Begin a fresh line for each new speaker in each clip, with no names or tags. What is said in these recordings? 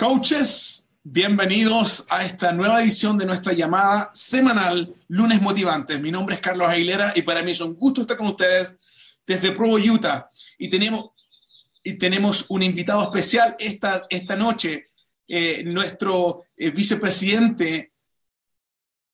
Coaches, bienvenidos a esta nueva edición de nuestra llamada semanal Lunes Motivantes. Mi nombre es Carlos Aguilera y para mí es un gusto estar con ustedes desde Provo, Utah. Y tenemos, y tenemos un invitado especial esta, esta noche, eh, nuestro eh, vicepresidente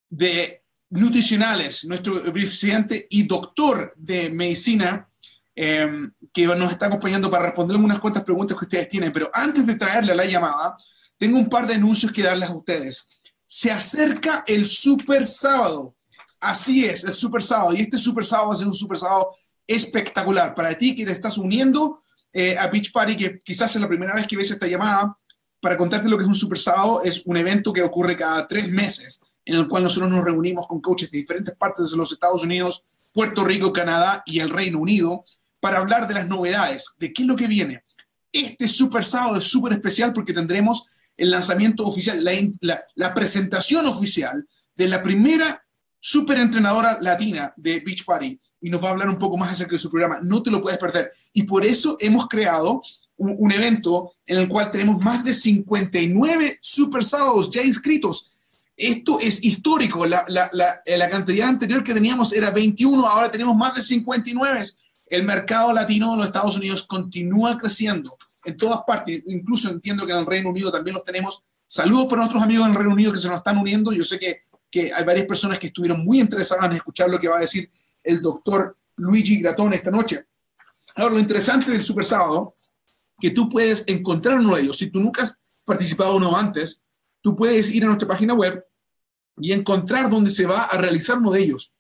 de nutricionales, nuestro vicepresidente y doctor de medicina, eh, que nos está acompañando para responder unas cuantas preguntas que ustedes tienen. Pero antes de traerle la llamada, tengo un par de anuncios que darles a ustedes. Se acerca el Super Sábado. Así es, el Super Sábado. Y este Super Sábado va a ser un Super Sábado espectacular. Para ti que te estás uniendo eh, a Beach Party, que quizás es la primera vez que ves esta llamada, para contarte lo que es un Super Sábado, es un evento que ocurre cada tres meses, en el cual nosotros nos reunimos con coaches de diferentes partes de los Estados Unidos, Puerto Rico, Canadá y el Reino Unido para hablar de las novedades, de qué es lo que viene. Este Super Sábado es súper especial porque tendremos el lanzamiento oficial, la, la, presentación oficial de la primera super entrenadora latina de Beach Party y nos va a hablar un poco más acerca de su programa. No te lo puedes perder. Y por eso hemos creado un, un evento en el cual tenemos más de 59 super sábados ya inscritos. Esto es histórico. La, la, la, cantidad anterior que teníamos era 21, ahora tenemos más de 59 el mercado latino de los Estados Unidos continúa creciendo en todas partes, incluso entiendo que en el Reino Unido también los tenemos. Saludos para nuestros amigos en el Reino Unido que se nos están uniendo. Yo sé que, que hay varias personas que estuvieron muy interesadas en escuchar lo que va a decir el doctor Luigi Gratón esta noche. Ahora, lo interesante del Super Sábado, que tú puedes encontrar uno de ellos. Si tú nunca has participado uno antes, tú puedes ir a nuestra página web y encontrar dónde se va a realizar uno de ellos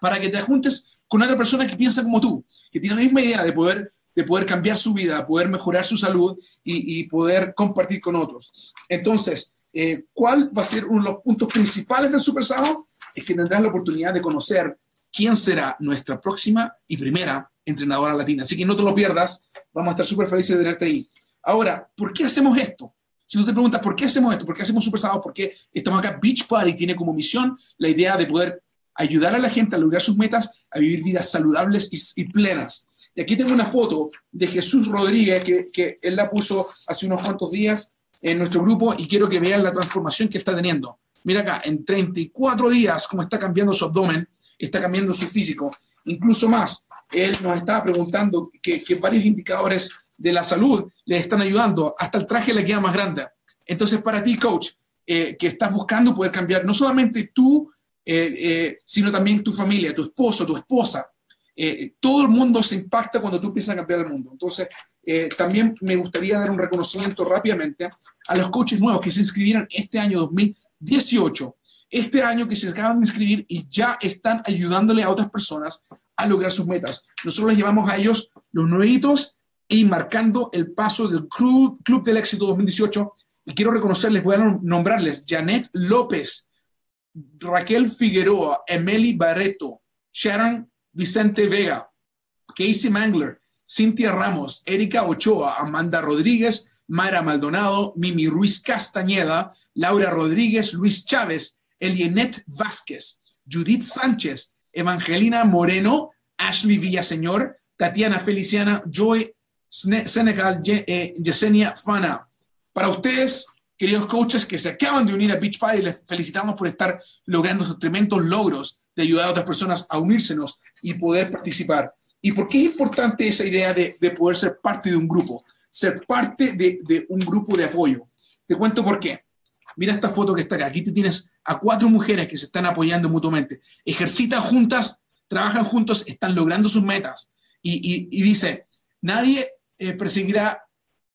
para que te juntes con otra persona que piensa como tú, que tiene la misma idea de poder, de poder cambiar su vida, poder mejorar su salud y, poder compartir con otros. Entonces, eh, ¿cuál va a ser uno de los puntos principales del Super Sábado? Es que tendrás la oportunidad de conocer quién será nuestra próxima y primera entrenadora latina. Así que no te lo pierdas, vamos a estar súper felices de tenerte ahí. Ahora, ¿por qué hacemos esto? Si tú te preguntas, ¿por qué hacemos esto? ¿Por qué hacemos Super Sábado? Porque estamos acá, Beach Party tiene como misión la idea de poder ayudar a la gente a lograr sus metas, a vivir vidas saludables y, plenas. Y aquí tengo una foto de Jesús Rodríguez, que, que, él la puso hace unos cuantos días en nuestro grupo y quiero que vean la transformación que está teniendo. Mira acá, en 34 días, cómo está cambiando su abdomen, está cambiando su físico. Incluso más, él nos estaba preguntando que, que varios indicadores de la salud le están ayudando, hasta el traje le queda más grande. Entonces, para ti, coach, eh, que estás buscando poder cambiar no solamente tú eh, eh, sino también tu familia, tu esposo, tu esposa. Eh, todo el mundo se impacta cuando tú empiezas a cambiar el mundo. Entonces, también me gustaría dar un reconocimiento rápidamente a los coaches nuevos que se inscribieron este año 2018, este año que se acaban de inscribir y ya están ayudándole a otras personas a lograr sus metas. Nosotros les llevamos a ellos los nuevitos y marcando el paso del Club, Club del Éxito 2018. Y quiero reconocerles, voy a nombrarles, Janet López, Raquel Figueroa, Emily Barreto, Sharon Vicente Vega, Casey Mangler, Cintia Ramos, Erika Ochoa, Amanda Rodríguez, Mara Maldonado, Mimi Ruiz Castañeda, Laura Rodríguez, Luis Chávez, Elienet Vázquez, Judith Sánchez, Evangelina Moreno, Ashley Villaseñor, Tatiana Feliciana, Joy Senegal, eh, Yesenia Fana. Para ustedes, queridos coaches que se acaban de unir a Beach Party, les felicitamos por estar logrando esos tremendos logros de ayudar a otras personas a unírsenos y poder participar. ¿Y por qué es importante esa idea de, poder ser parte de un grupo? Ser parte de, de, un grupo de apoyo. Te cuento por qué. Mira esta foto que está acá. Aquí te tienes a cuatro mujeres que se están apoyando mutuamente. Ejercitan juntas, trabajan juntos, están logrando sus metas. Y, y, dice, nadie eh, perseguirá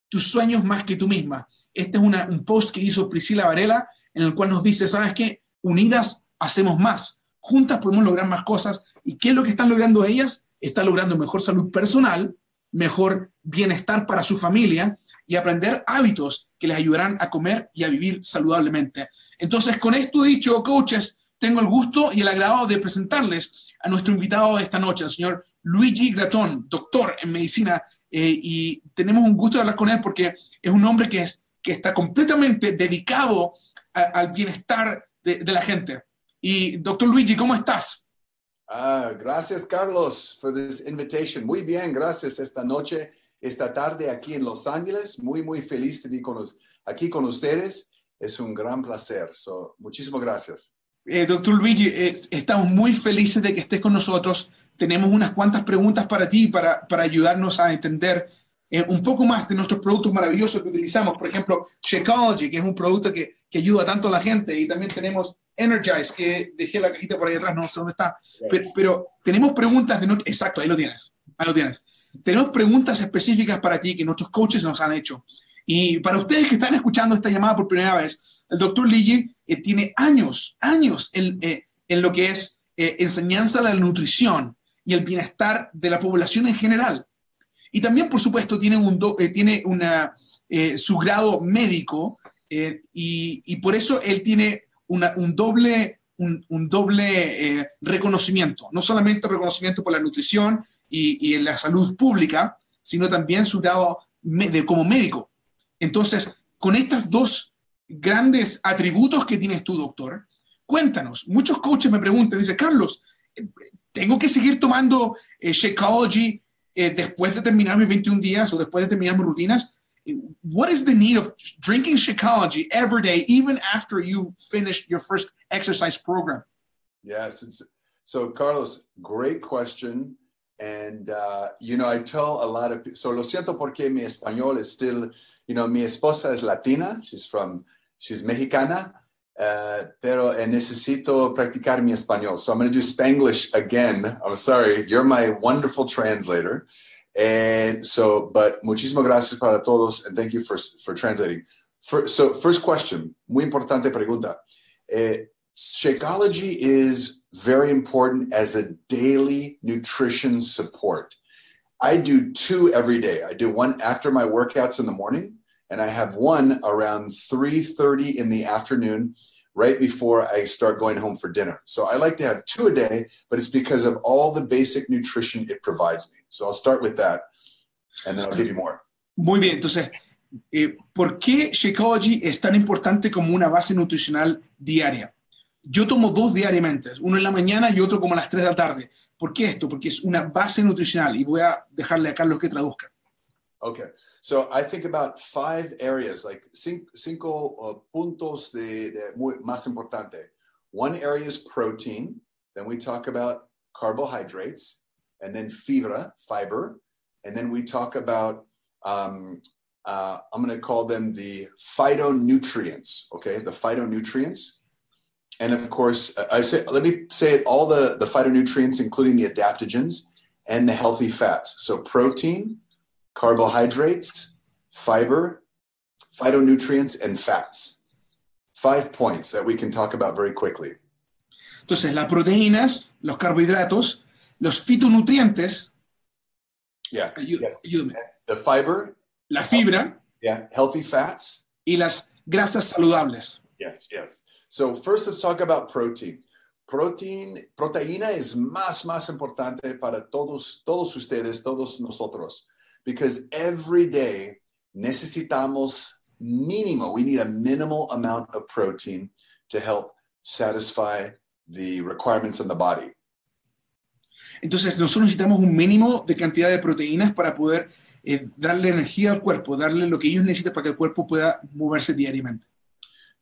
tus sueños más que tú misma. Este es un post que hizo Priscila Varela, en el cual nos dice, ¿sabes qué? Unidas hacemos más, juntas podemos lograr más cosas. ¿Y qué es lo que están logrando ellas? Están logrando mejor salud personal, mejor bienestar para su familia y aprender hábitos que les ayudarán a comer y a vivir saludablemente. Entonces, con esto dicho, coaches, tengo el gusto y el agrado de presentarles a nuestro invitado de esta noche, el señor Luigi Gratón, doctor en medicina eh, y tenemos un gusto de hablar con él porque es un hombre que, es, que está completamente dedicado al bienestar de, de, la gente. Y doctor Luigi, ¿cómo estás?
Ah, gracias Carlos por this invitation. Muy bien, gracias esta noche. esta tarde aquí en Los Ángeles. Muy, muy feliz de estar con, aquí con ustedes. Es un gran placer. So, muchísimas gracias.
Eh, doctor Luigi, eh, estamos muy felices de que estés con nosotros. Tenemos unas cuantas preguntas para ti, para, para ayudarnos a entender eh, un poco más de nuestros productos maravillosos que utilizamos. Por ejemplo, Shakeology, que es un producto que, que ayuda tanto a la gente. Y también tenemos Energize, que dejé la cajita por ahí atrás, no sé dónde está. Pero, pero tenemos preguntas de... Exacto, ahí lo tienes. Ahí lo tienes. Tenemos preguntas específicas para ti que nuestros coaches nos han hecho. Y para ustedes que están escuchando esta llamada por primera vez, el doctor Ligi eh, tiene años, años en, eh, en lo que es eh, enseñanza de la nutrición y el bienestar de la población en general. Y también, por supuesto, tiene, un tiene una, su grado médico y, y, por eso él tiene un doble, un, doble reconocimiento, no solamente reconocimiento por la nutrición y, y en la salud pública, sino también su grado de, como médico. Entonces, con estos dos grandes atributos que tienes tú, doctor, cuéntanos. Muchos coaches me preguntan, dice, Carlos, ¿tengo que seguir tomando eh, Shakeology eh, después de terminar mis 21 días o después de terminar mis rutinas? What is the need of drinking Shakeology every day, even after you finished your first exercise program?
Yes. so, Carlos, great question. And, uh, you know, I tell a lot of people, so lo siento porque mi español is still, you know, mi esposa es latina, she's from, she's mexicana, uh, pero necesito practicar mi español. So I'm going to do Spanglish again. I'm sorry, you're my wonderful translator. And so, but muchísimas gracias para todos, and thank you for, for translating. For, so, first question, muy importante pregunta. Eh, Shakeology is very important as a daily nutrition support. I do two every day. I do one after my workouts in the morning, and I have one around 3:30 in the afternoon right before I start going home for dinner. So I like to have two a day, but it's because of all the basic nutrition it provides me. So I'll start with that and then I'll give you more.
Muy bien, entonces, eh, ¿por qué Shakeology es tan importante como una base nutricional diaria? Yo tomo dos diariamente, uno en la mañana y otro como a las 3 de la tarde. ¿Por qué esto? Porque es una base nutricional y voy a dejarle a Carlos que traduzca.
Okay, so I think about five areas, like cinco, uh, puntos de, de más importante. One area is protein, then we talk about carbohydrates, and then fibra, fiber, and then we talk about um, uh, I'm going to call them the phytonutrients. Okay, the phytonutrients and of course, I say, let me say it, all the, the phytonutrients, including the adaptogens and the healthy fats. So protein, carbohydrates, fiber, phytonutrients, and fats. Five points that we can talk about very quickly.
Entonces, las proteínas, los carbohidratos, los fitonutrientes.
Yeah. yes. The fiber.
La fibra.
Yeah. Healthy fats.
Y las grasas saludables.
Yes, yes. So first, let's talk about protein. Protein, proteína es más, más importante para todos, todos ustedes, todos nosotros, because every day necesitamos mínimo, we need a minimal amount of protein to help satisfy the requirements in the body.
Entonces, nosotros necesitamos un mínimo de cantidad de proteínas para poder eh, darle energía al cuerpo, darle lo que ellos necesitan para que el cuerpo pueda moverse diariamente.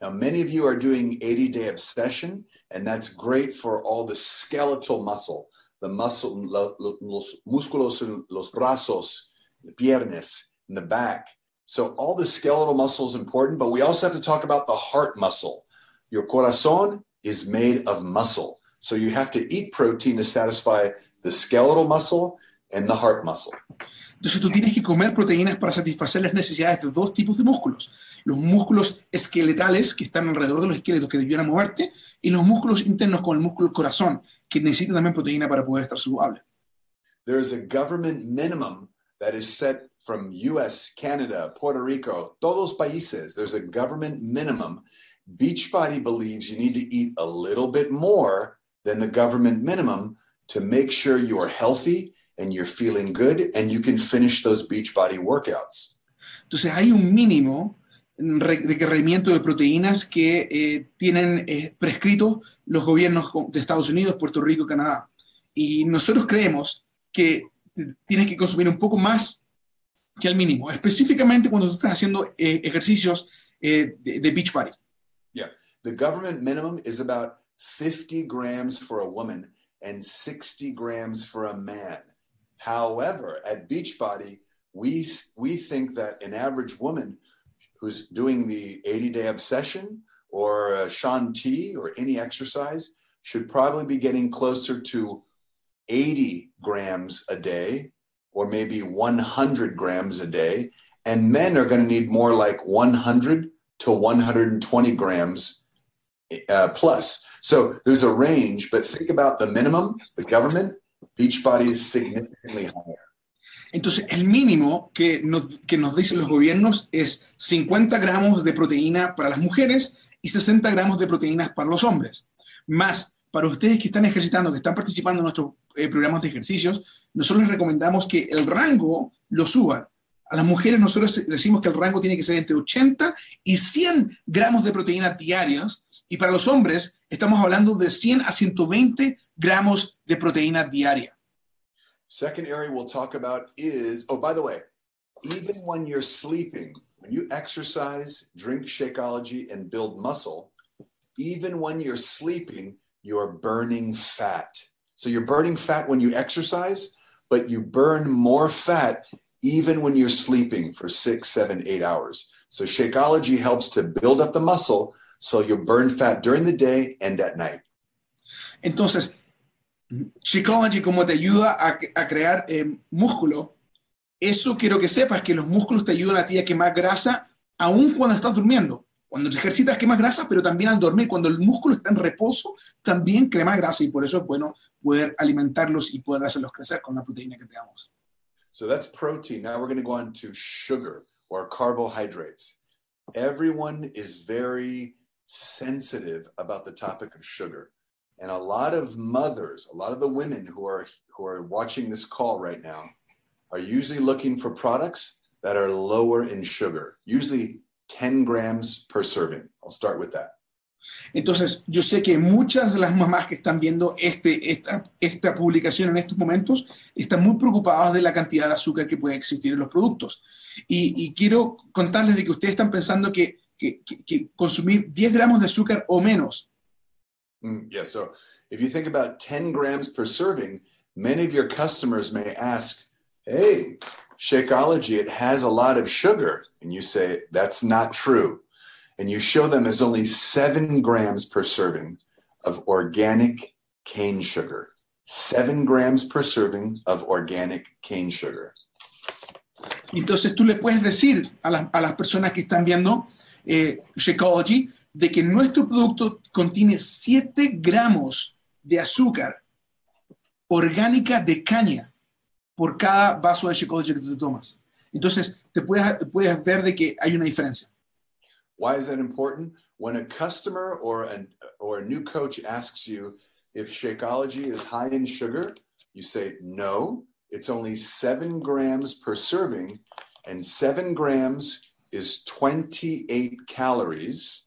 Now, many of you are doing 80 day obsession, and that's great for all the skeletal muscle, the muscle, los músculos, los brazos, the piernas, in the back. So, all the skeletal muscle is important, but we also have to talk about the heart muscle. Your corazon is made of muscle. So, you have to eat protein to satisfy the skeletal muscle and the heart muscle.
Entonces tú tienes que comer proteínas para satisfacer las necesidades de dos tipos de músculos. Los músculos esqueletales que están alrededor de los esqueletos que debieran moverte y los músculos internos como el músculo del corazón que necesitan también proteína para poder estar saludable.
There is a government minimum that is set from US, Canada, Puerto Rico, todos países. There's a government minimum. Beachbody believes you need to eat a little bit more than the government minimum to make sure you are healthy and you're feeling good and you can finish those beach body workouts.
Entonces hay un mínimo requerimiento de proteínas que eh, tienen eh, prescritos los gobiernos de Estados Unidos, Puerto Rico, Canadá. Y nosotros creemos que tienes que consumir un poco más que el mínimo, específicamente cuando tú estás haciendo eh, ejercicios eh, de, de beach body.
Yeah. The government minimum is about 50 grams for a woman and 60 grams for a man. However, at Beachbody, we, we think that an average woman who's doing the 80 day obsession or uh, Shaun T or any exercise should probably be getting closer to 80 grams a day or maybe 100 grams a day. And men are going to need more like 100 to 120 grams uh, plus. So there's a range, but think about the minimum, the government, Beachbody is significantly higher.
Entonces, el mínimo que nos, que nos dicen los gobiernos es 50 gramos de proteína para las mujeres y 60 gramos de proteínas para los hombres. Más, para ustedes que están ejercitando, que están participando en nuestros eh, programas de ejercicios, nosotros les recomendamos que el rango lo suban. A las mujeres nosotros decimos que el rango tiene que ser entre 80 y 100 gramos de proteínas diarias y para los hombres estamos hablando de 100 a 120 gramos de proteína diaria.
Second area we'll talk about is oh, by the way, even when you're sleeping, when you exercise, drink Shakeology, and build muscle, even when you're sleeping, you're burning fat. So you're burning fat when you exercise, but you burn more fat even when you're sleeping for six, seven, eight hours. So Shakeology helps to build up the muscle so you burn fat during the day and at night.
Entonces, Shakeology como te ayuda a, a crear eh, músculo, eso quiero que sepas que los músculos te ayudan a ti a quemar grasa aún cuando estás durmiendo. Cuando te ejercitas quemas grasa, pero también al dormir, cuando el músculo está en reposo, también grasa y por eso es bueno poder alimentarlos y poder hacerlos crecer con la proteína que.
So that's protein. Now we're going to go on to sugar or carbohydrates. Everyone is very sensitive about the topic of sugar. And a lot of mothers, a lot of the women who are who are watching this call right now are usually looking for products that are lower in sugar, usually 10 grams per serving. I'll start with that.
Entonces, yo sé que muchas de las mamás que están viendo este, esta, esta publicación en estos momentos están muy preocupadas de la cantidad de azúcar que puede existir en los productos. Y, y quiero contarles de que ustedes están pensando que que, que, consumir 10 gramos de azúcar o menos.
Mm, yeah, so if you think about 10 grams per serving, many of your customers may ask, hey, Shakeology, it has a lot of sugar. And you say, that's not true. And you show them as only seven grams per serving of organic cane sugar. Seven grams per serving of organic cane sugar.
Entonces tú le puedes decir a, la, a las personas que están viendo, eh, Shakeology de que nuestro producto contiene 7 gramos de azúcar orgánica de caña por cada vaso de Shakeology que tú tomas. Entonces, te puedes, puedes ver de que hay una diferencia.
Why is that important? When a customer or, an, or a new coach asks you if Shakeology is high in sugar, you say, no, it's only seven grams per serving, and seven grams is 28 calories,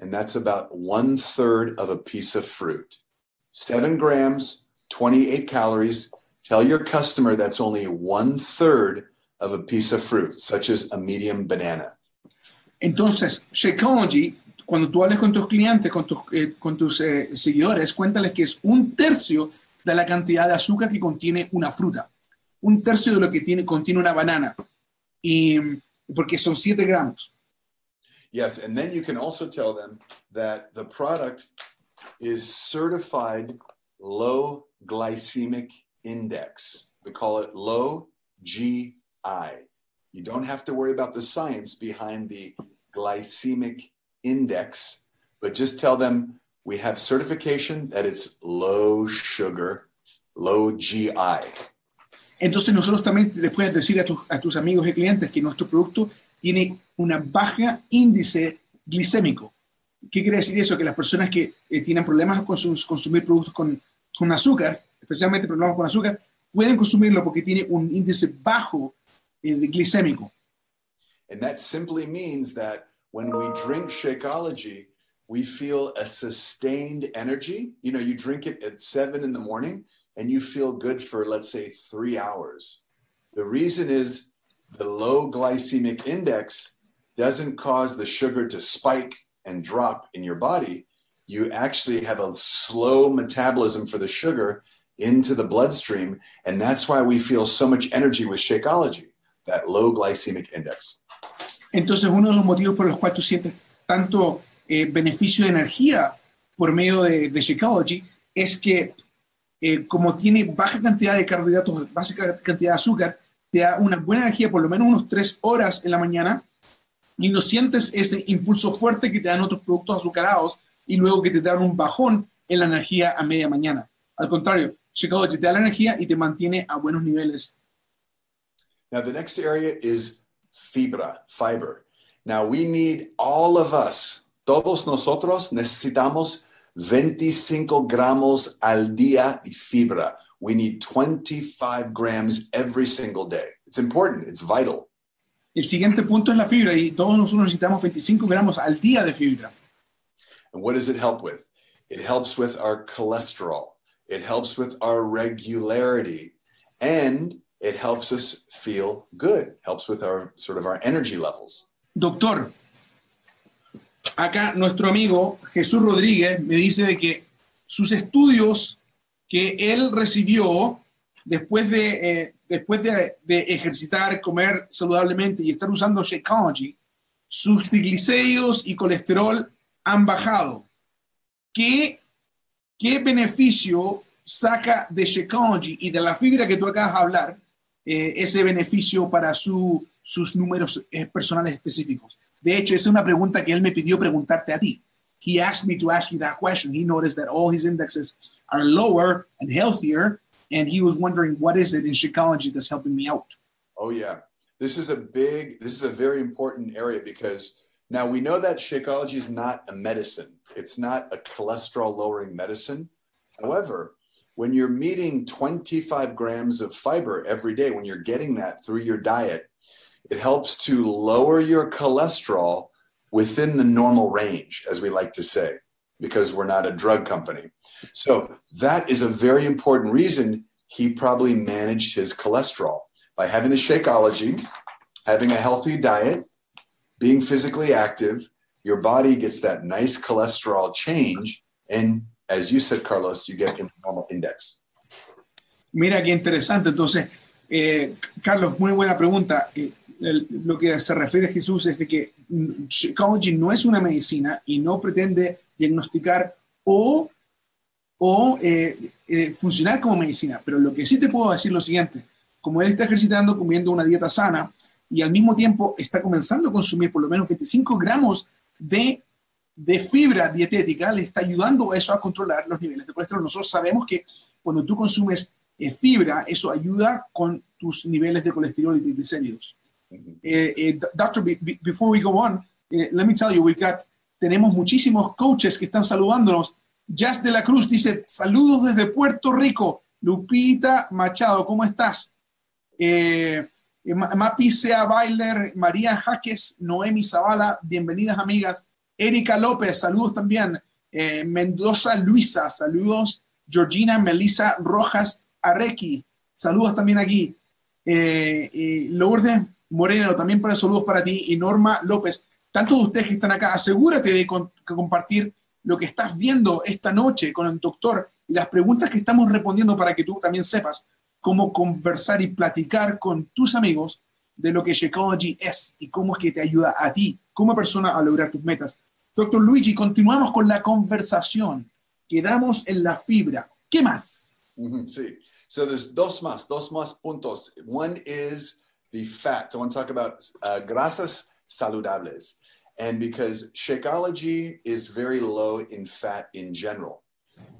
and that's about one third of a piece of fruit. Seven grams, 28 calories. Tell your customer that's only one third of a piece of fruit, such as a medium banana.
Entonces, Shakeology, cuando tú hables con tus clientes, con tus, eh, con tus eh, seguidores, cuéntales que es un tercio de la cantidad de azúcar que contiene una fruta, un tercio de lo que tiene, contiene una banana. Y porque son 7 gramos.
Yes, and then you can also tell them that the product is certified low glycemic index. We call it low GI. You don't have to worry about the science behind the glycemic index, but just tell them we have certification that it's low sugar, low GI.
Entonces nosotros también les puedes decir a, tus, a tus amigos y clientes que nuestro producto tiene una baja índice glicémico. ¿Qué quiere decir eso? Que las personas que eh, tienen problemas con sus, consumir productos con, con, azúcar, especialmente problemas con azúcar, pueden consumirlo porque tiene un índice bajo eh, glicémico.
And that simply means that when we drink Shakeology, we feel a sustained energy. You know, you drink it at seven in the morning and you feel good for, let's say, three hours. The reason is the low glycemic index doesn't cause the sugar to spike and drop in your body. You actually have a slow metabolism for the sugar into the bloodstream. And that's why we feel so much energy with Shakeology, that low glycemic index.
Entonces, uno de los motivos por los cuales tú sientes tanto eh, beneficio de energía por medio de, de Shakeology es que eh, como tiene baja cantidad de carbohidratos, baja cantidad de azúcar, te da una buena energía por lo menos unos tres horas en la mañana y no sientes ese impulso fuerte que te dan otros productos azucarados y luego que te dan un bajón en la energía a media mañana. Al contrario, Shakeology te da la energía y te mantiene a buenos niveles.
Now, the next area is fibra, fiber. Now, we need all of us, todos nosotros necesitamos 25 gramos al día de fibra. We need 25 grams every single day. It's important, it's vital.
El siguiente punto es la fibra y todos nosotros necesitamos 25 gramos al día de fibra.
And what does it help with? It helps with our cholesterol. It helps with our regularity and it helps us feel good. Helps with our sort of our energy levels.
Doctor, acá nuestro amigo Jesús Rodríguez me dice de que sus estudios que él recibió después de, eh, después de, ejercitar, comer saludablemente y estar usando Shakeology, sus triglicéridos y colesterol han bajado. ¿Qué, qué beneficio saca de Shakeology y de la fibra que tú acabas de hablar eh, ese beneficio para su, sus números eh, personales específicos? De hecho, es una pregunta que él me pidió preguntarte a ti. He asked me to ask you that question. He noticed that all his indexes are lower and healthier, and he was wondering what is it in Shakeology that's helping me out.
Oh yeah. This is a big this is a very important area because now we know that Shakeology is not a medicine. It's not a cholesterol lowering medicine. However, when you're meeting 25 grams of fiber every day, when you're getting that through your diet, it helps to lower your cholesterol within the normal range, as we like to say, because we're not a drug company. So that is a very important reason he probably managed his cholesterol by having the Shakeology, having a healthy diet, being physically active. Your body gets that nice cholesterol change, and as you said, Carlos, you get normal index.
Mira qué interesante. Entonces, eh, Carlos, muy buena pregunta. Eh, el- lo que se refiere Jesús es de que mm, Shakeology no es una medicina y no pretende diagnosticar o, o eh, eh, funcionar como medicina. Pero lo que sí te puedo decir lo siguiente, como él está ejercitando, comiendo una dieta sana y al mismo tiempo está comenzando a consumir por lo menos 25 gramos de, de fibra dietética, le está ayudando eso a controlar los niveles de colesterol. Nosotros sabemos que cuando tú consumes eh, fibra, eso ayuda con tus niveles de colesterol y triglicéridos. Eh, eh, doctor, be- be- before we go on, eh, let me tell you, we got, tenemos muchísimos coaches que están saludándonos. Jazz de la Cruz dice, saludos desde Puerto Rico. Lupita Machado, ¿cómo estás? Eh, Mapi Sea Bailer, María Jaques, Noemi Zavala, bienvenidas amigas. Erika López, saludos también. Eh, Mendoza Luisa, saludos. Georgina Melissa Rojas Arequi, saludos también aquí. Eh, Lourdes Moreno, también para saludos para ti. Y Norma López, tantos de ustedes que están acá, asegúrate de con- compartir lo que estás viendo esta noche con el doctor y las preguntas que estamos respondiendo para que tú también sepas cómo conversar y platicar con tus amigos de lo que Shakeology es y cómo es que te ayuda a ti como persona a lograr tus metas. Doctor Luigi, continuamos con la conversación. Quedamos en la fibra. ¿Qué más?
Mhm, See, so there's dos más, dos más puntos. One is the fats. I want to talk about uh, grasas saludables. And because Shakeology is very low in fat in general.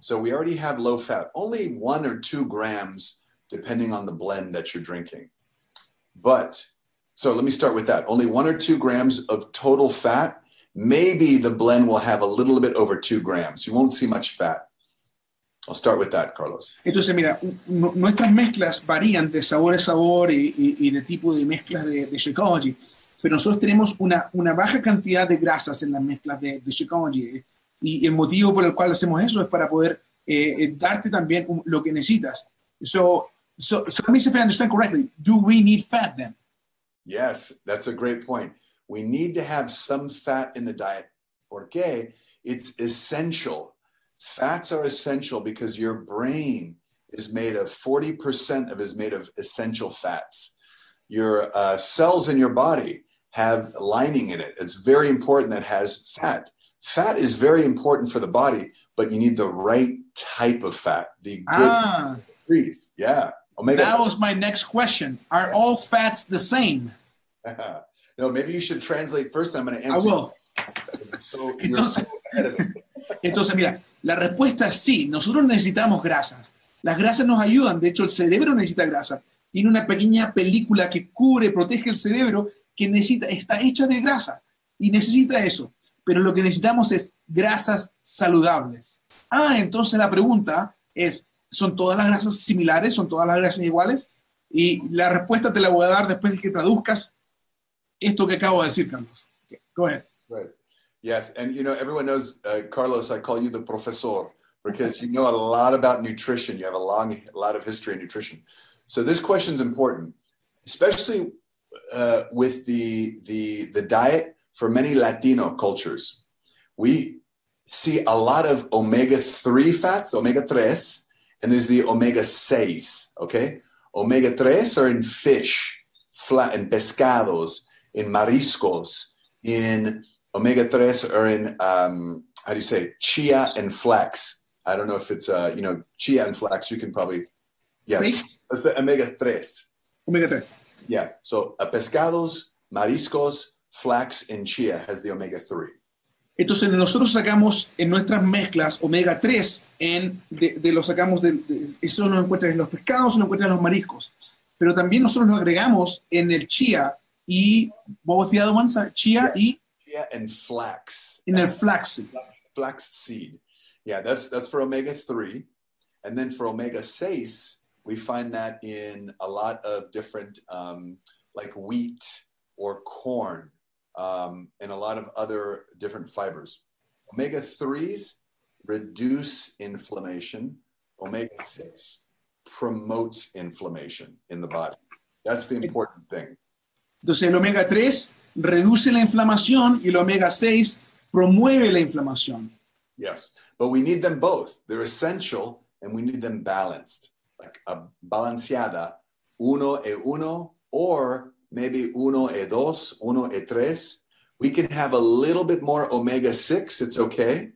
So we already have low fat, only one or two grams, depending on the blend that you're drinking. But so let me start with that. Only one or two grams of total fat. Maybe the blend will have a little bit over two grams. You won't see much fat. I'll start with that, Carlos.
Entonces, mira, nuestras mezclas varían de sabor a sabor y, y- y de tipo de mezclas de, de Shakeology, pero nosotros tenemos una, una baja cantidad de grasas en las mezclas de, de Shakeology. Y el motivo por el cual hacemos eso es para poder eh, eh, darte también lo que necesitas. So, so, so let me see if I understand correctly. Do we need fat then?
Yes, that's a great point. We need to have some fat in the diet. Porque it's essential. Fats are essential because your brain is made of 40% of is made of essential fats. Your uh, cells in your body have lining in it. It's very important that has fat. Fat is very important for the body, but you need the right type of fat. The good
Ah,
degrees. Yeah. Omega.
that was my next question. Are all fats the same?
no, maybe you should translate first. I'm going to
I
answer.
will.
So.
Entonces, mira, la respuesta es sí. Nosotros necesitamos grasas. Las grasas nos ayudan. De hecho, el cerebro necesita grasa. Tiene una pequeña película que cubre, protege el cerebro, que necesita, está hecha de grasa y necesita eso. Pero lo que necesitamos es grasas saludables. Ah, entonces la pregunta es, ¿son todas las grasas similares? ¿Son todas las grasas iguales? Y la respuesta te la voy a dar después de que traduzcas esto que acabo de decir, Carlos. Go ahead.
Right. Yes. And, you know, everyone knows, uh, Carlos, I call you the professor because you know a lot about nutrition. You have a long, a lot of history in nutrition. So this question is important, especially uh, with the, the, the diet for many Latino cultures. We see a lot of omega 3 fats, omega 3, and there's the omega 6, okay? Omega 3 are in fish, flat, in pescados, in mariscos, in omega 3 are in, um, how do you say, chia and flax. I don't know if it's, uh, you know, chia and flax, you can probably, yes,
Seis.
that's the omega 3.
Omega 3.
Yeah. So uh, pescados, mariscos, flax, and chia has the omega 3.
Entonces nosotros sacamos en nuestras mezclas omega 3, en, de, de lo sacamos de, de- eso lo encuentras en los pescados, lo encuentras en los mariscos, pero también nosotros lo agregamos en el chía y, was the other one? Sorry, Chía y
Chia and flax.
en el flaxseed.
Flax seed. Yeah, that's that's for omega 3. And then for omega 6, we find that in a lot of different um, like wheat or corn um, and a lot of other different fibers. Omega 3s reduce inflammation. Omega 6 promotes inflammation in the body. That's the important thing.
Entonces el omega 3 reduce la inflamación y el omega 6 promueve la inflamación.
Yes, but we need them both. They're essential and we need them balanced, like a balanceada, uno e uno, or maybe uno e dos, uno e tres. We can have a little bit more omega 6, it's okay.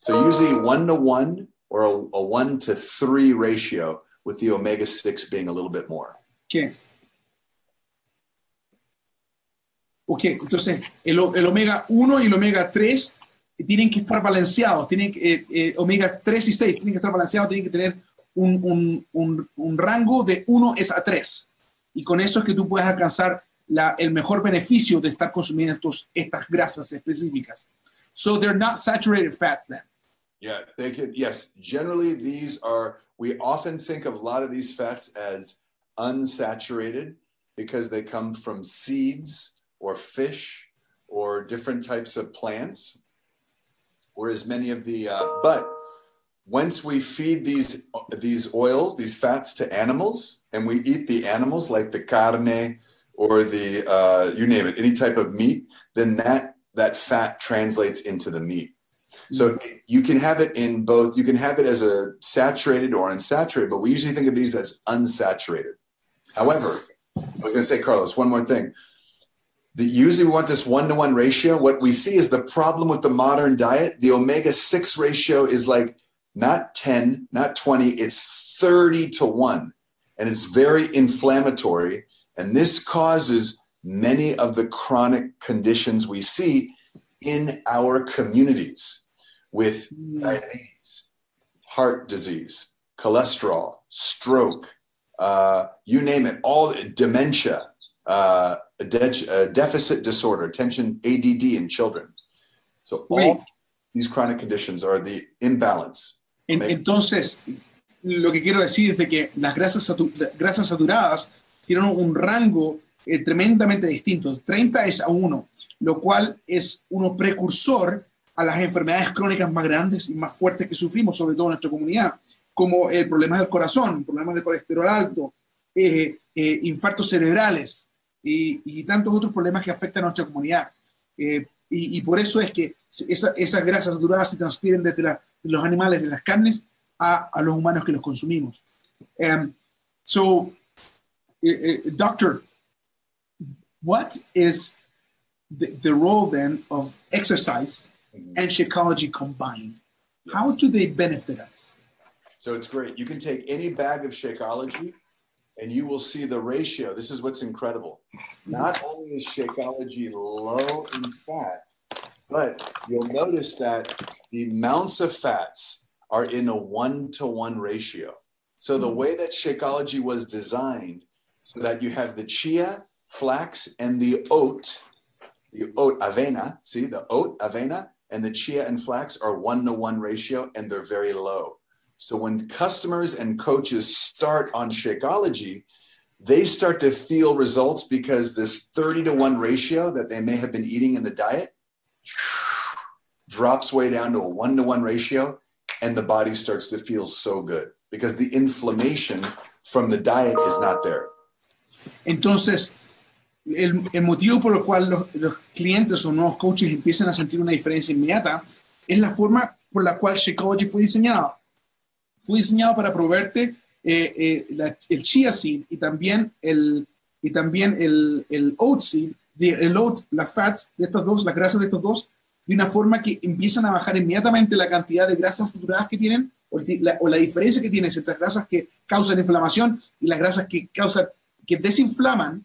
So usually one to one or a, a one to three ratio with the omega 6 being a little bit more.
Okay. Ok, entonces el, el omega 1 y el omega 3 tienen que estar balanceados, tienen que, eh, eh, omega 3 y 6 tienen que estar balanceados, tienen que tener un, un- un- un rango de 1 es a 3. Y con eso es que tú puedes alcanzar la- el mejor beneficio de estar consumiendo estos, estas grasas específicas. So they're not saturated fats then.
Yeah, they can. Yes, generally these are. We often think of a lot of these fats as unsaturated because they come from seeds or fish or different types of plants. Whereas many of the, uh, but once we feed these these oils, these fats to animals, and we eat the animals like the carne or the uh, you name it, any type of meat, then that that fat translates into the meat. So you can have it in both. You can have it as a saturated or unsaturated, but we usually think of these as unsaturated. However, I was going to say, Carlos, one more thing. The, usually we want this one to one ratio. What we see is the problem with the modern diet. The omega 6 ratio is like not 10, not 20, it's 30 to 1. And it's very inflammatory. And this causes many of the chronic conditions we see in our communities with diabetes, heart disease, cholesterol, stroke, uh, you name it, all dementia, uh, de- deficit disorder, attention ADD in children. So all
Wait.
these chronic conditions are the imbalance.
En- entonces, lo que quiero decir es de que las grasas, satu- las grasas saturadas tienen un rango eh, tremendamente distinto. 30 es a 1, lo cual es un precursor a las enfermedades crónicas más grandes y más fuertes que sufrimos, sobre todo en nuestra comunidad, como el problemas del corazón, problemas de colesterol alto, eh, eh, infartos cerebrales, y, y tantos otros problemas que afectan a nuestra comunidad. Eh, y, y, por eso es que esa, esas grasas saturadas se transfieren desde la, de los animales, de las carnes, a, a los humanos que los consumimos. Um, so, uh, doctor, what is the, the role then of exercise and Shakeology combined? How do they benefit us?
So it's great. You can take any bag of Shakeology and you will see the ratio. This is what's incredible. Not only is Shakeology low in fat, but you'll notice that the amounts of fats are in a one to one ratio. So the way that Shakeology was designed, so that you have the chia, flax, and the oat, the oat avena, see the oat avena and the chia and flax are one to one ratio and they're very low. So when customers and coaches start on Shakeology, they start to feel results because this 30 to 1 ratio that they may have been eating in the diet drops way down to a 1 to 1 ratio and the body starts to feel so good because the inflammation from the diet is not there.
Entonces, el, el motivo por el cual los, los, clientes o nuevos coaches empiezan a sentir una diferencia inmediata es la forma por la cual Shakeology fue diseñado. Fue diseñado para proveerte eh, eh, la, el chia seed y también el, y también el, el oat seed, de, el oat, las fats de estos dos, las grasas de estos dos, de una forma que empiezan a bajar inmediatamente la cantidad de grasas saturadas que tienen o la, o la diferencia que tienes entre las grasas que causan inflamación y las grasas que causan, que desinflaman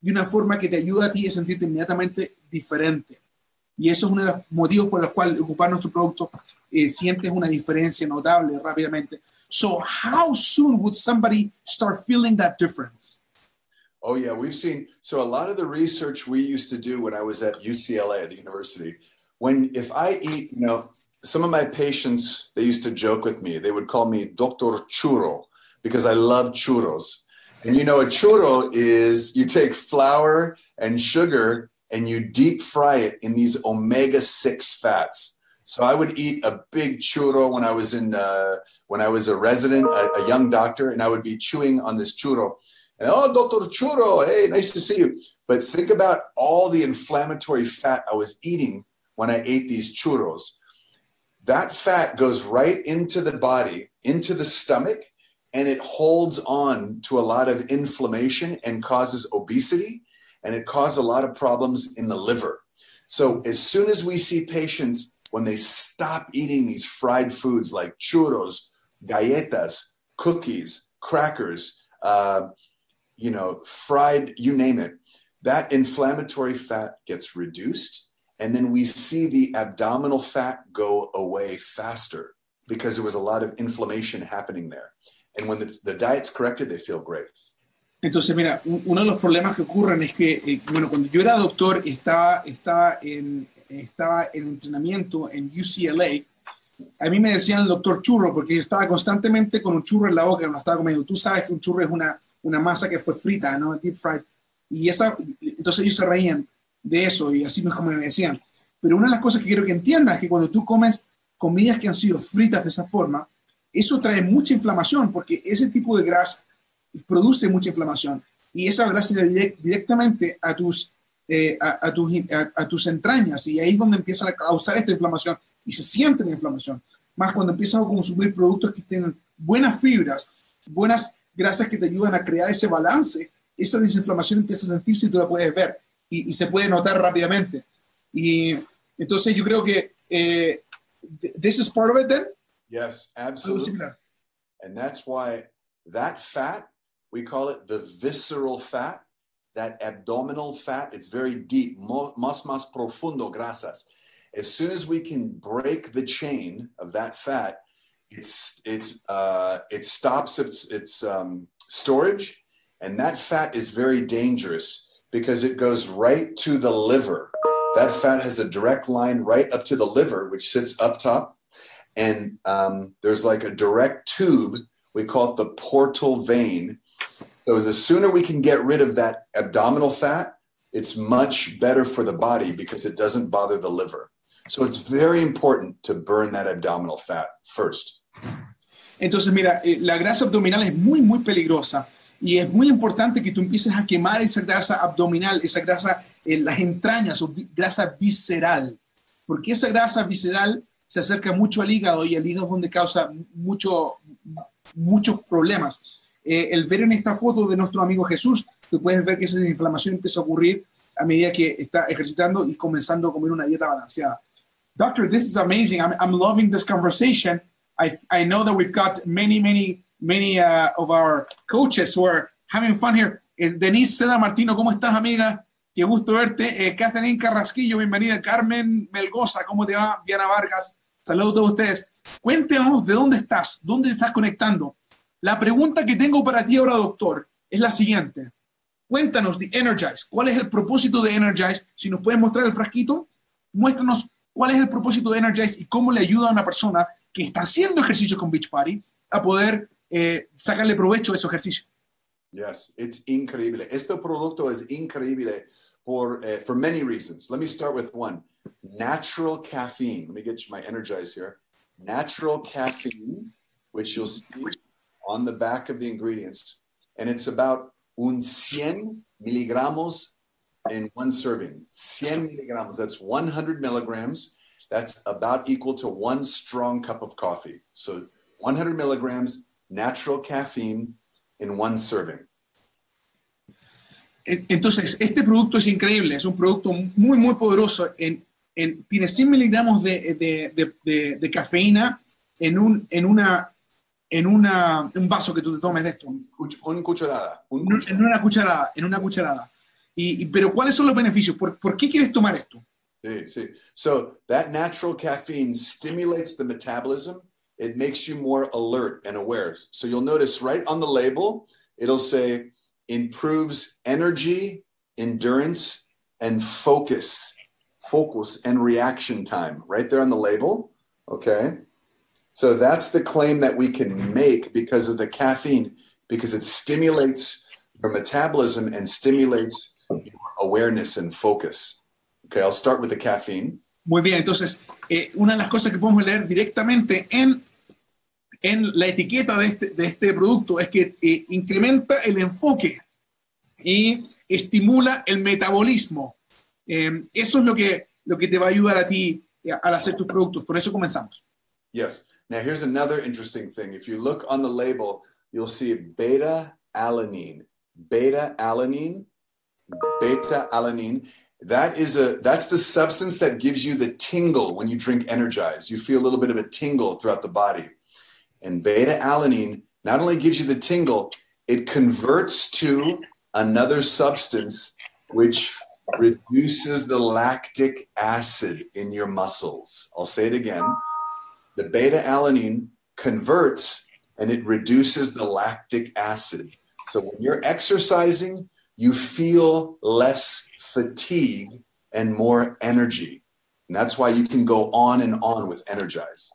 de una forma que te ayuda a ti a sentirte inmediatamente diferente. Y eso es uno de los motivos por los cuales ocupar nuestro producto eh, sientes una diferencia notable rápidamente. So how soon would somebody start feeling that difference?
Oh yeah, we've seen so a lot of the research we used to do when I was at UCLA at the university. When if I eat, you know, some of my patients they used to joke with me. They would call me Doctor Churro because I love churros. And you know, a churro is you take flour and sugar and you deep fry it in these omega 6 fats. So I would eat a big churro when I was in uh, when I was a resident, a, a, young doctor, and I would be chewing on this churro. And oh, Doctor Churro, hey, nice to see you. But think about all the inflammatory fat I was eating when I ate these churros. That fat goes right into the body, into the stomach, and it holds on to a lot of inflammation and causes obesity and it causes a lot of problems in the liver. So as soon as we see patients when they stop eating these fried foods like churros, galletas, cookies, crackers, uh, you know, fried, you name it, that inflammatory fat gets reduced. And then we see the abdominal fat go away faster because there was a lot of inflammation happening there. And when the, the diet's corrected, they feel great.
Entonces, mira, uno de los problemas que ocurren es que, eh, bueno, cuando yo era doctor, estaba, estaba, en, estaba en entrenamiento en UCLA, a mí me decían el doctor churro, porque yo estaba constantemente con un churro en la boca, no estaba comiendo. Tú sabes que un churro es una, una masa que fue frita, ¿no? Deep fried. Y esa, entonces ellos se reían de eso y así me como me decían. Pero una de las cosas que quiero que entiendas es que cuando tú comes comidas que han sido fritas de esa forma, eso trae mucha inflamación, porque ese tipo de grasa produce mucha inflamación y esa grasa direct, directamente a tus, eh, a, a, tus, a, a, tus entrañas y ahí es donde empiezan a causar esta inflamación y se siente la inflamación. Más cuando empiezas a consumir productos que tienen buenas fibras, buenas grasas que te ayudan a crear ese balance, esa desinflamación empieza a sentirse y tú la puedes ver y, y se puede notar rápidamente. Y entonces yo creo que eh, this is part of it then.
Yes, absolutely. And that's why that fat We call it the visceral fat, that abdominal fat. It's very deep, más, más profundo grasas. As soon as we can break the chain of that fat, it's, it's, uh, it stops its, its um, storage. And that fat is very dangerous because it goes right to the liver. That fat has a direct line right up to the liver, which sits up top. And um, there's like a direct tube. We call it the portal vein so the sooner we can get rid of that abdominal fat, it's much better for the body because it doesn't bother the liver. So it's very important to burn that abdominal fat first.
Entonces, mira, eh, la grasa abdominal es muy, muy peligrosa Y es muy importante que tú empieces a quemar esa grasa abdominal, esa grasa en las entrañas o grasa visceral, porque esa grasa visceral se acerca mucho al hígado y el hígado es donde causa mucho, muchos problemas. Eh, el ver en esta foto de nuestro amigo Jesús, tú puedes ver que esa inflamación empieza a ocurrir a medida que está ejercitando y comenzando a comer una dieta balanceada. Doctor, this is amazing. I'm, loving this conversation. I, know that we've got many, many, many uh, of our coaches who are having fun here. Es Denise Seda Martino, ¿cómo estás, amiga? Qué gusto verte. Eh, Catherine Carrasquillo, bienvenida. Carmen Melgoza, ¿cómo te va? Diana Vargas, saludos a todos ustedes. Cuéntanos de dónde estás, dónde estás conectando. La pregunta que tengo para ti ahora, doctor, es la siguiente. Cuéntanos de Energize. ¿Cuál es el propósito de Energize? Si nos puedes mostrar el frasquito, muéstranos cuál es el propósito de Energize y cómo le ayuda a una persona que está haciendo ejercicio con Beachbody a poder eh, sacarle provecho a ese ejercicio.
Yes, it's increíble. Este producto es increíble for, uh, for many reasons. Let me start with one. Natural caffeine. Let me get my Energize here. Natural caffeine, which you'll see on the back of the ingredients. And it's about un 100 miligramos in one serving. 100 miligramos. That's 100 milligrams. That's about equal to one strong cup of coffee. So 100 milligrams natural caffeine in one serving.
En- Entonces, este producto es increíble, es un producto muy, muy poderoso. En, en- tiene 100 miligramos de- de- de- de cafeína en, un, en, una, en una, un vaso que tú te tomes de esto.
Un cucharada. Un
En
cucharada.
una cucharada, en una cucharada. Y, y- pero ¿cuáles son los beneficios? ¿Por, por qué quieres tomar esto?
Sí, sí. So that natural caffeine stimulates the metabolism. It makes you more alert and aware. So you'll notice right on the label, it'll say improves energy, endurance, and focus. Focus and reaction time right there on the label. Okay. So that's the claim that we can make because of the caffeine, because it stimulates your metabolism and stimulates your awareness and focus. Okay, I'll start with the caffeine.
Muy bien, entonces, eh, una de las cosas que podemos leer directamente en, en la etiqueta de este, de este producto es que eh, incrementa el enfoque y estimula el metabolismo. Eh, eso es lo que, lo que te va a ayudar a ti eh, al hacer tus productos. Por eso comenzamos.
Yes. Now, here's another interesting thing. If you look on the label, you'll see beta alanine. Beta alanine, beta alanine. That is a that's the substance that gives you the tingle when you drink Energize. You feel a little bit of a tingle throughout the body. And beta alanine not only gives you the tingle, it converts to another substance which reduces the lactic acid in your muscles. I'll say it again. The beta alanine converts and it reduces the lactic acid. So when you're exercising, you feel less fatigue and more energy. And that's why you can go on and on with Energize.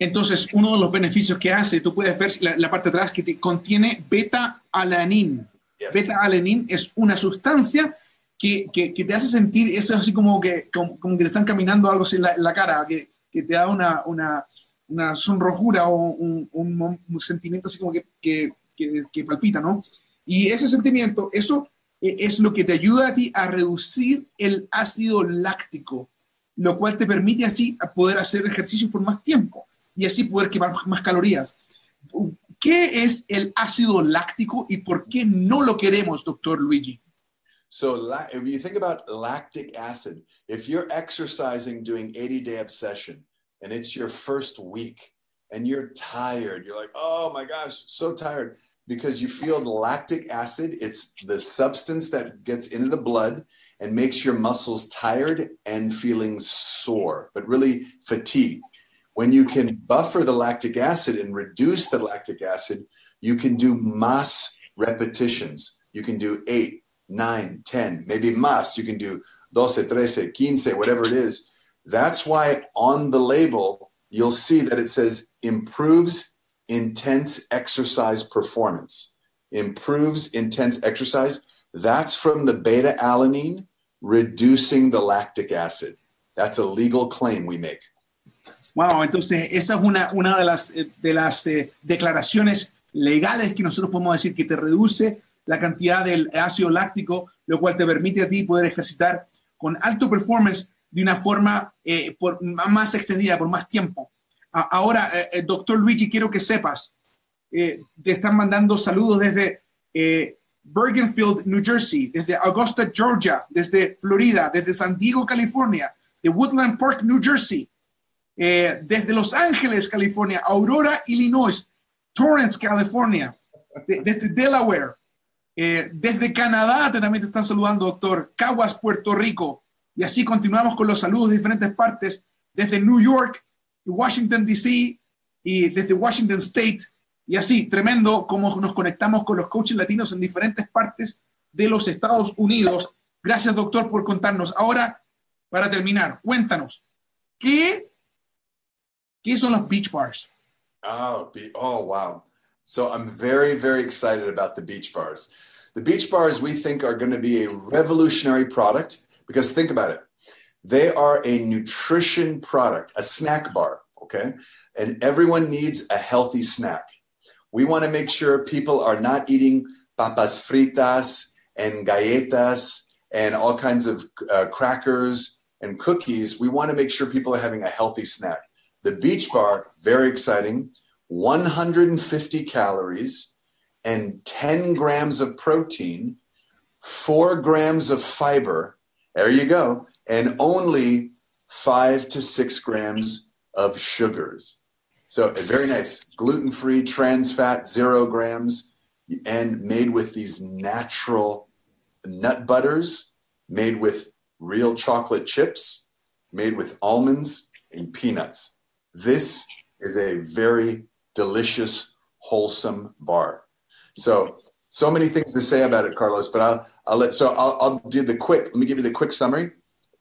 Entonces, uno de los beneficios que hace, tú puedes ver la, la parte de atrás que te contiene beta-alanin.
Yes.
Beta-alanin es una sustancia que, que- que te hace sentir, eso es así como que, como, como que te están caminando algo así en la, en la cara, que, que te da una, una, una sonrojura o un, un sentimiento así como que, que, que- que palpita, ¿no? Y ese sentimiento, eso eh, es lo que te ayuda a ti a reducir el ácido láctico, lo cual te permite así poder hacer ejercicios por más tiempo y así poder quemar más calorías. ¿Qué es el ácido láctico y por qué no lo queremos, doctor Luigi?
So if you think about lactic acid, if you're exercising doing 80 day obsession and it's your first week and you're tired, you're like, oh my gosh, so tired because you feel the lactic acid. It's the substance that gets into the blood and makes your muscles tired and feeling sore, but really fatigued. When you can buffer the lactic acid and reduce the lactic acid, you can do mass repetitions. You can do eight, nine, 10, maybe más. You can do 12, 13, 15, whatever it is. That's why on the label, you'll see that it says improves intense exercise performance. Improves intense exercise. That's from the beta alanine reducing the lactic acid. That's a legal claim we make.
Wow, entonces esa es una, una de las, de las eh, declaraciones legales que nosotros podemos decir que te reduce la cantidad del ácido láctico, lo cual te permite a ti poder ejercitar con alto performance de una forma eh, más extendida, por más tiempo. ahora, eh, eh, doctor Luigi, quiero que sepas, te están mandando saludos desde Bergenfield, New Jersey, desde Augusta, Georgia, desde Florida, desde San Diego, California, de Woodland Park, New Jersey, desde Los Ángeles, California, Aurora, Illinois, Torrance, California, desde Delaware, desde Canadá te, también te están saludando, doctor. Caguas, Puerto Rico, y así continuamos con los saludos de diferentes partes, desde New York, Washington, D.C. y desde Washington State. Y así, tremendo cómo nos conectamos con los coaches latinos en diferentes partes de los Estados Unidos. Gracias, doctor, por contarnos. Ahora, para terminar, cuéntanos, ¿qué, qué son los beach bars?
Oh, oh, wow. So I'm very, very excited about the beach bars. The beach bars we think are going to be a revolutionary product. Because think about it, they are a nutrition product, a snack bar, okay? And everyone needs a healthy snack. We want to make sure people are not eating papas fritas and galletas and all kinds of uh, crackers and cookies. We want to make sure people are having a healthy snack. The beach bar, very exciting, 150 calories and 10 grams of protein, four grams of fiber, there you go. And only five to six grams of sugars. So eh, very nice, gluten free, trans fat, zero grams, and made with these natural nut butters, made with real chocolate chips, made with almonds and peanuts. This is a very delicious, wholesome bar. So so many things to say about it, Carlos, but I'll, I'll let, so I'll, I'll do the quick, let me give you the quick summary.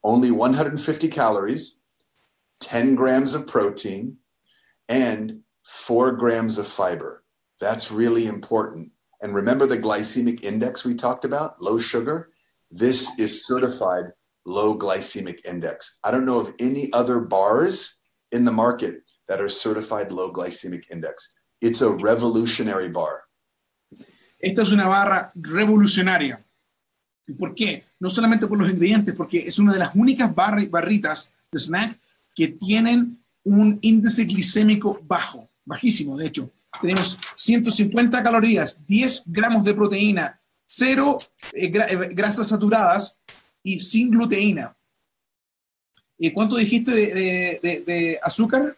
Only 150 calories, 10 grams of protein, and four grams of fiber. That's really important. And remember the glycemic index we talked about, low sugar? This is certified low glycemic index. I don't know of any other bars in the market that are certified low glycemic index. It's a revolutionary bar.
Esta es una barra revolucionaria. ¿Por qué? No solamente por los ingredientes, porque es una de las únicas barritas de snack que tienen un índice glicémico bajo, bajísimo, de hecho. Tenemos 150 calorías, 10 gramos de proteína, cero eh, eh, grasas saturadas y sin gluteína. ¿Y cuánto dijiste de azúcar?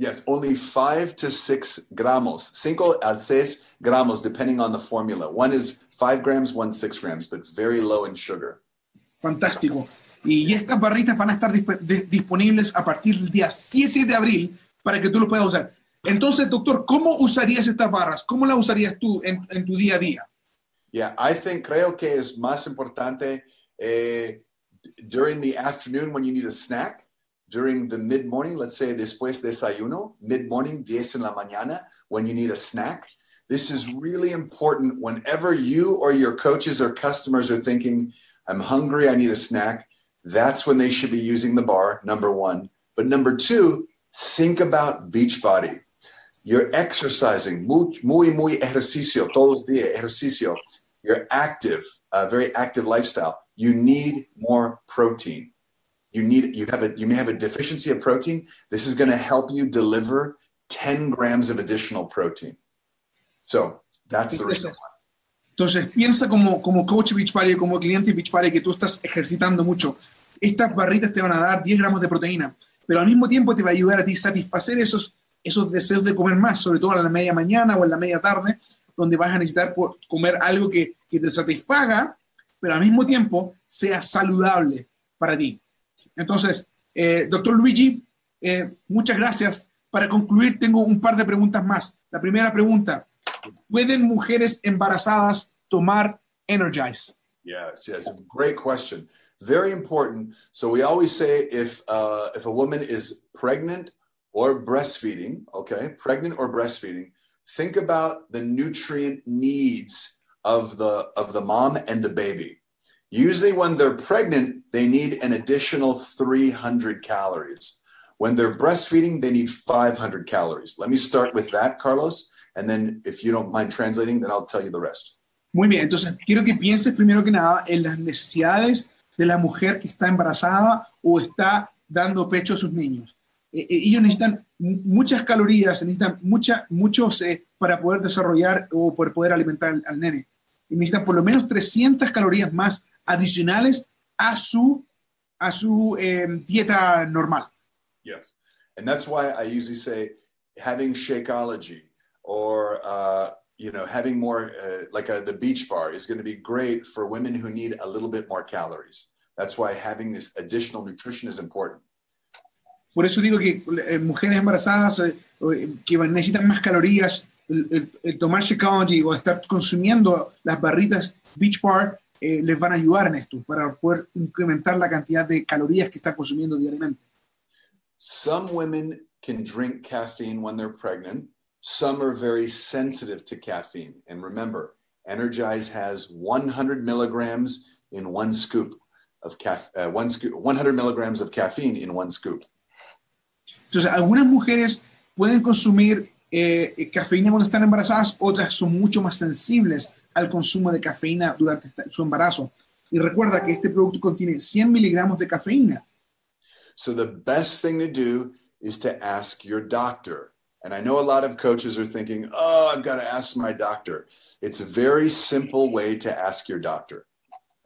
Yes, only five to six gramos, cinco a seis gramos, depending on the formula. One is five grams, one six grams, but very low in sugar.
Fantástico. Y estas barritas van a estar disponibles a partir del día 7 de abril para que tú lo puedas usar. Entonces, doctor, ¿cómo usarías estas barras? ¿Cómo las usarías tú en, en tu día a día?
Yeah, I think creo que es más importante eh, during the afternoon when you need a snack. During the mid morning, let's say después desayuno, mid morning, 10 en la mañana, when you need a snack. This is really important whenever you or your coaches or customers are thinking, I'm hungry, I need a snack. That's when they should be using the bar, number one. But number two, think about Beachbody. You're exercising, muy, muy, ejercicio, todos días, ejercicio. You're active, a very active lifestyle. You need more protein you need you have a you may have a deficiency of protein. This is going to help you deliver 10 grams of additional protein. So that's the reason
entonces piensa como como coach Beachbody como cliente Beachbody que tú estás ejercitando mucho. Estas barritas te van a dar 10 gramos de proteína pero al mismo tiempo te va a ayudar a ti satisfacer esos esos deseos de comer más sobre todo a la media mañana o en la media tarde donde vas a necesitar comer algo que, que te satisfaga pero al mismo tiempo sea saludable para ti Entonces, eh, doctor Luigi, eh, muchas gracias. Para concluir, tengo un par de preguntas más. La primera pregunta, ¿pueden mujeres embarazadas tomar Energize?
Yes, yes, great question. Very important. So we always say if uh, if a woman is pregnant or breastfeeding, okay, pregnant or breastfeeding, think about the nutrient needs of the of the mom and the baby. Usually, when they're pregnant, they need an additional 300 calories. When they're breastfeeding, they need 500 calories. Let me start with that, Carlos. And then if you don't mind translating, then I'll tell you the rest.
Muy bien, entonces quiero que pienses primero que nada en las necesidades de la mujer que está embarazada o está dando pecho a sus niños. Eh, eh, ellos necesitan mu- muchas calorías, necesitan mucha, muchos eh, para poder desarrollar o por poder alimentar al, al nene. Y necesitan por lo menos 300 calorías más adicionales a su, a su eh, dieta normal.
Yes. And that's why I usually say having Shakeology or, uh, you know, having more uh, like a, the beach bar is going to be great for women who need a little bit more calories. That's why having this additional nutrition is important.
Por eso digo que eh, mujeres embarazadas eh, eh, que necesitan más calorías, el, el- el tomar Shakeology o estar consumiendo las barritas Beach Bar eh, les van a ayudar en esto para poder incrementar la cantidad de calorías que están consumiendo diariamente.
Some women can drink caffeine when they're pregnant. Some are very sensitive to caffeine. And remember, Energize has 100 milligrams in one scoop of caf- uh, one scoop, 100 milligrams of caffeine in one scoop.
Entonces, algunas mujeres pueden consumir eh, eh, cafeína cuando están embarazadas, otras son mucho más sensibles al consumo de cafeína durante esta- su embarazo. Y recuerda que este producto contiene 100 miligramos de cafeína.
So the best thing to do is to ask your doctor. And I know a lot of coaches are thinking, oh, I've got to ask my doctor. It's a very simple way to ask your doctor.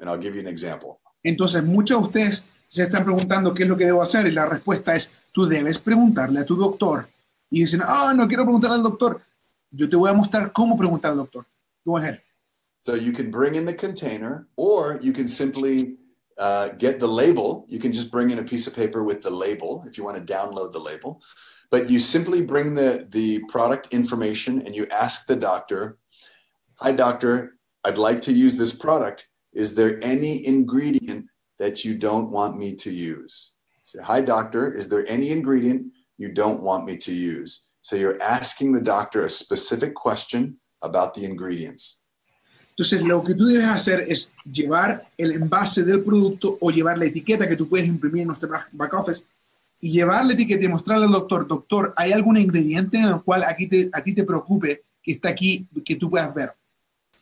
And I'll give you an example.
Entonces, muchos de ustedes se están preguntando qué es lo que debo hacer y la respuesta es, tú debes preguntarle a tu doctor. Y dicen, ah, no quiero preguntarle al doctor. Yo te voy a mostrar cómo preguntar al doctor. Go ahead.
So you can bring in the container, or you can simply uh, get the label. You can just bring in a piece of paper with the label if you want to download the label. But you simply bring the, the product information and you ask the doctor, Hi, doctor, I'd like to use this product. Is there any ingredient that you don't want me to use? Say, Hi, doctor, is there any ingredient you don't want me to use? So you're asking the doctor a specific question about the ingredients.
Entonces, lo que tú debes hacer es llevar el envase del producto o llevar la etiqueta que tú puedes imprimir en nuestro back office y llevar la etiqueta y mostrarle al doctor, doctor, ¿hay algún ingrediente en el cual aquí te- a ti te preocupe que está aquí, que tú puedas ver?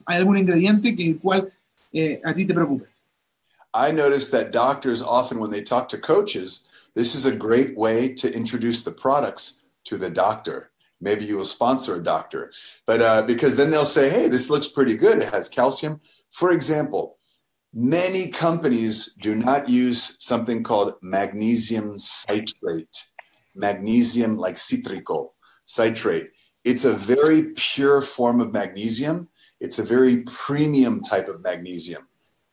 ¿Hay algún ingrediente que el cual eh, a ti te preocupe?
I notice that doctors often, when they talk to coaches, this is a great way to introduce the products to the doctor. Maybe you will sponsor a doctor, but uh, because then they'll say, "Hey, this looks pretty good. It has calcium." For example, many companies do not use something called magnesium citrate, magnesium like citrico citrate. It's a very pure form of magnesium. It's a very premium type of magnesium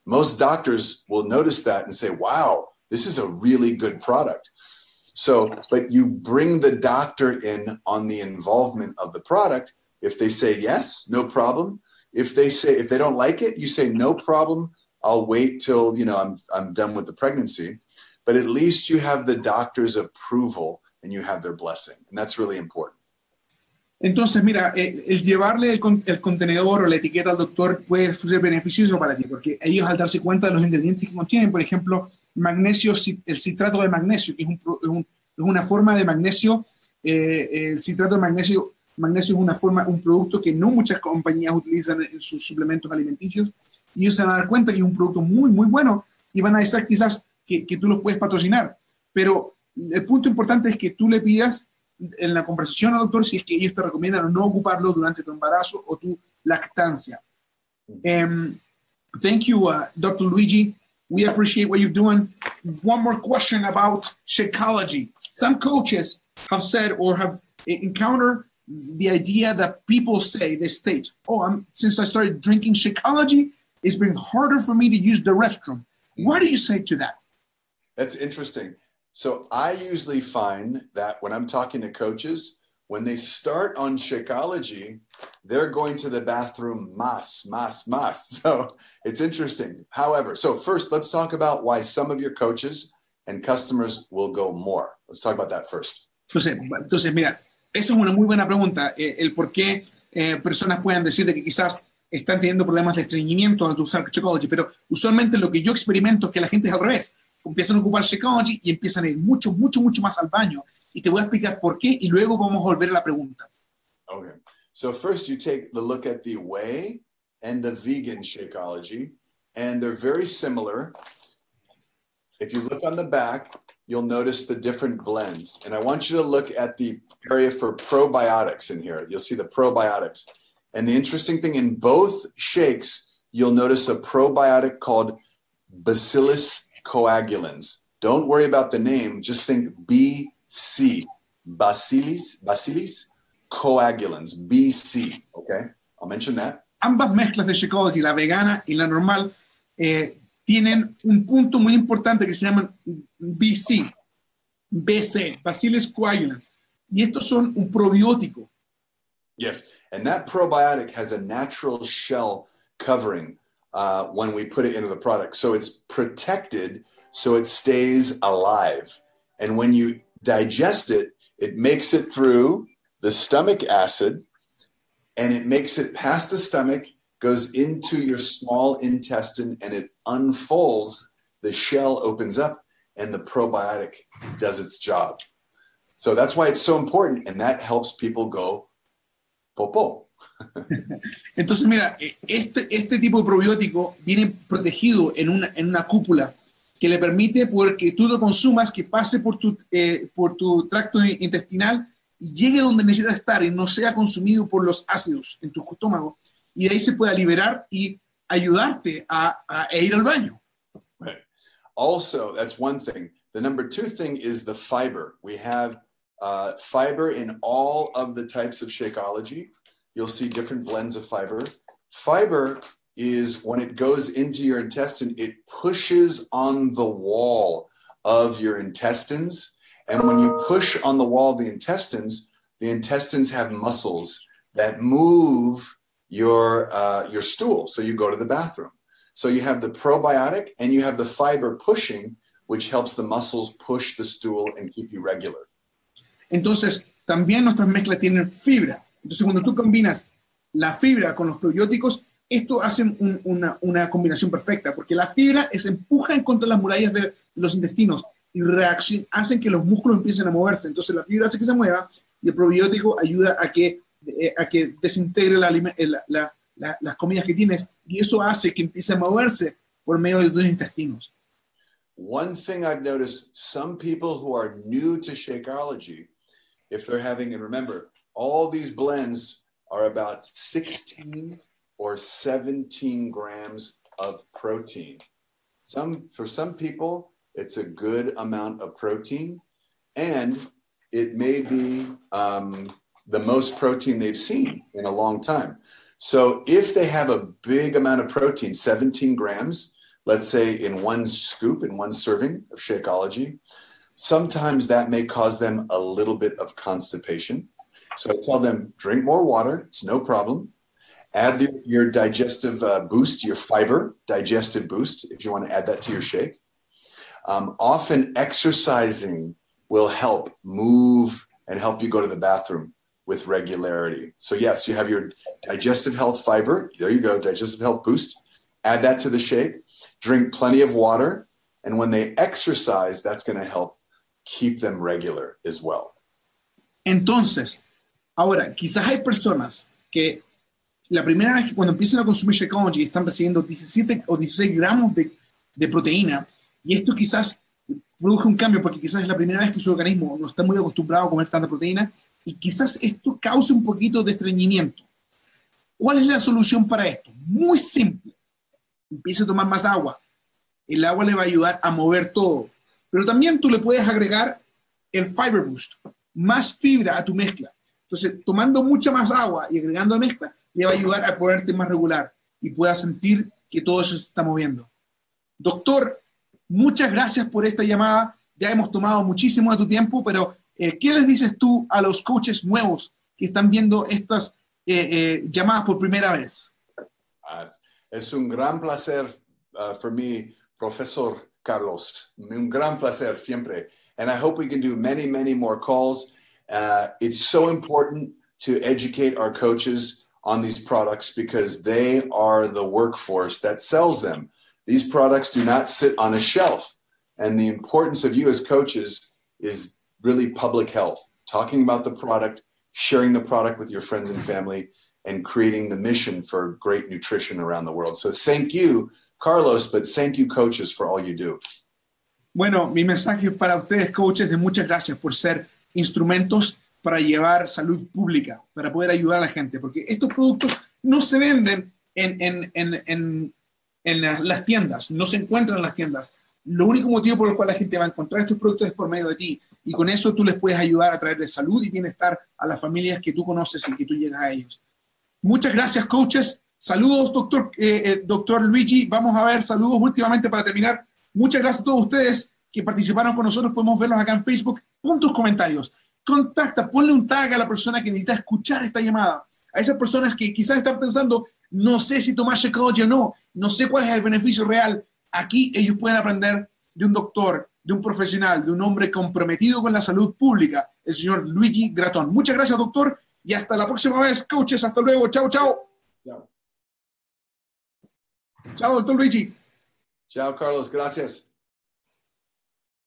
most doctors will notice that and say, wow, this is a really good product. So, but you bring the doctor in on the involvement of the product. If they say yes, no problem. If they say, if they don't like it, you say, no problem. I'll wait till, you know, I'm, I'm done with the pregnancy. But at least you have the doctor's approval and you have their blessing. And that's really important.
Entonces, mira, eh, el llevarle el, con- el contenedor o la etiqueta al doctor puede ser beneficioso para ti, porque ellos al darse cuenta de los ingredientes que contienen, por ejemplo, magnesio, el citrato de magnesio, que es, un pro- es un- es una forma de magnesio, eh, el citrato de magnesio, magnesio es una forma, un producto que no muchas compañías utilizan en sus suplementos alimenticios, y ellos se van a dar cuenta que es un producto muy, muy bueno, y van a decir quizás que, que tú los puedes patrocinar, pero el punto importante es que tú le pidas en la conversación al doctor si es que ellos te recomiendan no ocuparlo durante tu embarazo o tu lactancia. Um, thank you, uh, Dr. Luigi. We appreciate what you're doing. One more question about Shakeology. Some coaches have said or have encountered the idea that people say, they state, oh, I'm, since I started drinking Shakeology, it's been harder for me to use the restroom. What do you say to that?
That's interesting. So I usually find that when I'm talking to coaches, when they start on Shakeology, they're going to the bathroom mas, mas, mas. So it's interesting. However, so first let's talk about why some of your coaches and customers will go more. Let's talk about that first.
Entonces, entonces mira, esa es una muy buena pregunta, eh, el por qué eh, personas puedan decir de que quizás están teniendo problemas de estreñimiento al usar Shakeology, pero usualmente lo que yo experimento es que la gente es al revés. Empiezan a y empiezan a ir mucho, mucho, mucho más al baño. Y te voy a explicar por qué y luego vamos a volver a la pregunta.
Okay. So first you take the look at the whey and the vegan Shakeology, and they're very similar. If you look on the back, you'll notice the different blends. And I want you to look at the area for probiotics in here. You'll see the probiotics. And the interesting thing in both shakes, you'll notice a probiotic called Bacillus coagulans. Don't worry about the name, just think BC, Bacillus, Bacillus coagulans, BC. Okay, I'll mention that.
Ambas mezclas de Shakeology, la vegana y la normal, eh, tienen un punto muy importante que se llaman BC, BC, Bacillus coagulans. Y estos son un probiótico.
Yes, and that probiotic has a natural shell covering uh, when we put it into the product. So it's protected so it stays alive. And when you digest it, it makes it through the stomach acid and it makes it past the stomach, goes into your small intestine, and it unfolds. The shell opens up, and the probiotic does its job. So that's why it's so important, and that helps people go popo.
Entonces, mira, este, este tipo de probiótico viene protegido en una, en una cúpula que le permite poder que tú lo consumas, que pase por tu, eh, por tu tracto intestinal y llegue donde necesita estar y no sea consumido por los ácidos en tu estómago. Y de ahí se pueda liberar y ayudarte a, a ir al baño.
Right. Also, that's one thing. The number two thing is the fiber. We have uh, fiber in all of the types of Shakeology. You'll see different blends of fiber. Fiber is when it goes into your intestine, it pushes on the wall of your intestines. And when you push on the wall of the intestines, the intestines have muscles that move your, uh, your stool. So you go to the bathroom. So you have the probiotic and you have the fiber pushing, which helps the muscles push the stool and keep you regular.
Entonces, también nuestras mezclas tienen fibra. Entonces, cuando tú combinas la fibra con los probióticos, esto hace un, una, una, combinación perfecta, porque la fibra se empuja contra las murallas de, los intestinos y hacen que los músculos empiecen a moverse. Entonces la fibra hace que se mueva y el probiótico ayuda a que, eh, a que desintegre la, la, la, las comidas que tienes y eso hace que empiece a moverse por medio de tus intestinos.
One thing I've noticed, some people who are new to Shakeology, if they're having, and remember, all these blends are about 16 or 17 grams of protein. Some for some people, it's a good amount of protein, and it may be um, the most protein they've seen in a long time. So if they have a big amount of protein, 17 grams, let's say in one scoop, in one serving of Shakeology, sometimes that may cause them a little bit of constipation. So I tell them, drink more water, it's no problem. Add the, your digestive uh, boost, your fiber digestive boost, if you want to add that to your shake. Um, often exercising will help move and help you go to the bathroom with regularity. So, yes, you have your digestive health fiber. There you go, digestive health boost. Add that to the shake. Drink plenty of water. And when they exercise, that's going to help keep them regular as well.
Entonces, ahora, quizás hay personas que la primera vez que cuando empiezan a consumir Shakeology están recibiendo 17 o 16 gramos de, proteína y esto quizás produce un cambio porque quizás es la primera vez que su organismo no está muy acostumbrado a comer tanta proteína y quizás esto cause un poquito de estreñimiento. ¿Cuál es la solución para esto? Muy simple. Empiece a tomar más agua. El agua le va a ayudar a mover todo. Pero también tú le puedes agregar el Fiber Boost, más fibra a tu mezcla. Entonces, tomando mucha más agua y agregando mezcla, le va a ayudar a ponerte más regular y pueda sentir que todo eso se está moviendo. Doctor, muchas gracias por esta llamada. Ya hemos tomado muchísimo de tu tiempo, pero eh, ¿qué les dices tú a los coaches nuevos que están viendo estas eh, eh, llamadas por primera vez?
Es un gran placer uh, for me, profesor Carlos. Un gran placer siempre. And I hope we can do many, many more calls. Uh, it's so important to educate our coaches on these products because they are the workforce that sells them. These products do not sit on a shelf. And the importance of you as coaches is really public health, talking about the product, sharing the product with your friends and family, and creating the mission for great nutrition around the world. So thank you, Carlos, but thank you, coaches, for all you do.
Bueno, mi mensaje para ustedes, coaches, de muchas gracias por ser instrumentos para llevar salud pública, para poder ayudar a la gente, porque estos productos no se venden en, en, en, en, en las tiendas, no se encuentran en las tiendas. Lo único motivo por el cual la gente va a encontrar estos productos es por medio de ti. Y con eso tú les puedes ayudar a traer de salud y bienestar a las familias que tú conoces y que tú llegas a ellos. Muchas gracias, coaches. Saludos, doctor, eh, eh, doctor Luigi. Vamos a ver saludos últimamente para terminar. Muchas gracias a todos ustedes que participaron con nosotros. Podemos verlos acá en Facebook. Pon tus comentarios. Contacta, ponle un tag a la persona que necesita escuchar esta llamada. A esas personas que quizás están pensando, no sé si tomar Shakeology o no, no sé cuál es el beneficio real. Aquí ellos pueden aprender de un doctor, de un profesional, de un hombre comprometido con la salud pública, el señor Luigi Gratón. Muchas gracias, doctor, y hasta la próxima vez, coaches. Hasta luego. Chao, chao. Chao, doctor Luigi.
Chao, Carlos. Gracias.